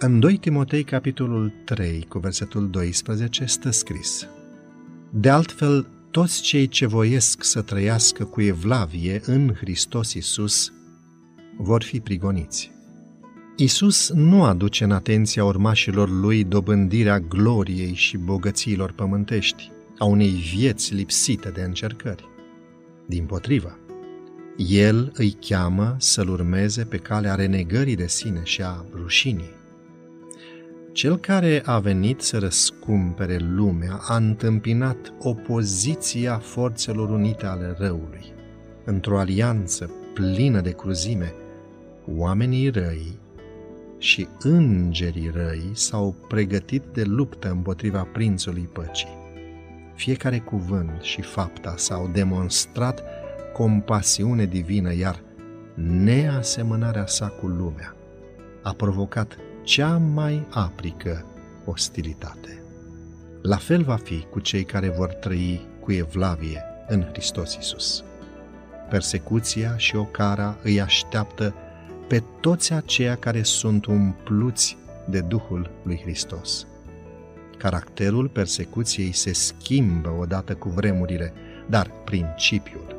În 2 Timotei, capitolul 3, cu versetul 12, stă scris De altfel, toți cei ce voiesc să trăiască cu evlavie în Hristos Isus vor fi prigoniți. Isus nu aduce în atenția urmașilor lui dobândirea gloriei și bogățiilor pământești, a unei vieți lipsite de încercări. Din potrivă, El îi cheamă să-L urmeze pe calea renegării de sine și a rușinii. Cel care a venit să răscumpere lumea a întâmpinat opoziția forțelor unite ale răului. Într-o alianță plină de cruzime, oamenii răi și îngerii răi s-au pregătit de luptă împotriva prințului păcii. Fiecare cuvânt și fapta s-au demonstrat compasiune divină, iar neasemănarea sa cu lumea a provocat cea mai aprică ostilitate. La fel va fi cu cei care vor trăi cu evlavie în Hristos Isus. Persecuția și ocara îi așteaptă pe toți aceia care sunt umpluți de Duhul lui Hristos. Caracterul persecuției se schimbă odată cu vremurile, dar principiul,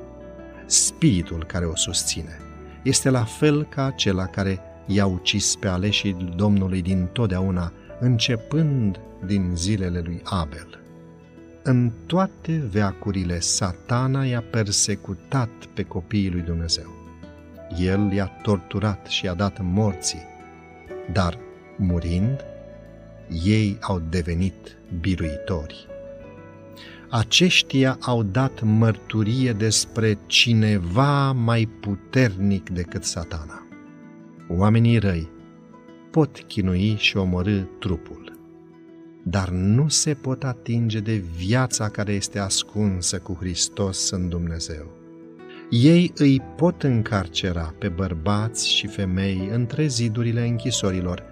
spiritul care o susține, este la fel ca acela care i-a ucis pe aleșii Domnului din totdeauna, începând din zilele lui Abel. În toate veacurile, satana i-a persecutat pe copiii lui Dumnezeu. El i-a torturat și i-a dat morții, dar, murind, ei au devenit biruitori. Aceștia au dat mărturie despre cineva mai puternic decât satana. Oamenii răi pot chinui și omorâ trupul, dar nu se pot atinge de viața care este ascunsă cu Hristos în Dumnezeu. Ei îi pot încarcera pe bărbați și femei între zidurile închisorilor,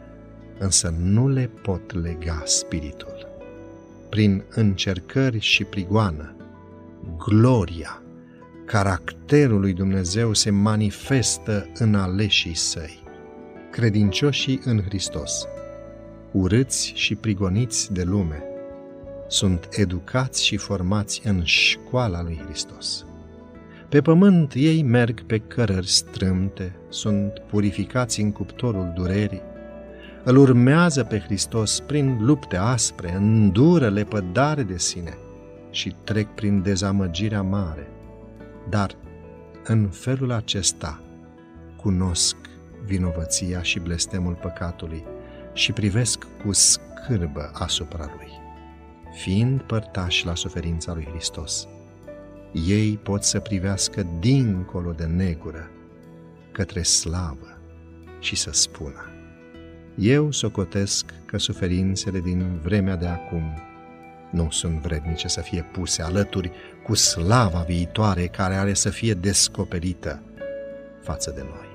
însă nu le pot lega spiritul. Prin încercări și prigoană, gloria, caracterul lui Dumnezeu se manifestă în aleșii săi credincioșii în Hristos, urâți și prigoniți de lume, sunt educați și formați în școala lui Hristos. Pe pământ ei merg pe cărări strâmte, sunt purificați în cuptorul durerii, îl urmează pe Hristos prin lupte aspre, îndură lepădare de sine și trec prin dezamăgirea mare. Dar în felul acesta cunosc vinovăția și blestemul păcatului și privesc cu scârbă asupra lui. Fiind părtași la suferința lui Hristos, ei pot să privească dincolo de negură, către slavă și să spună Eu socotesc că suferințele din vremea de acum nu sunt vrednice să fie puse alături cu slava viitoare care are să fie descoperită față de noi.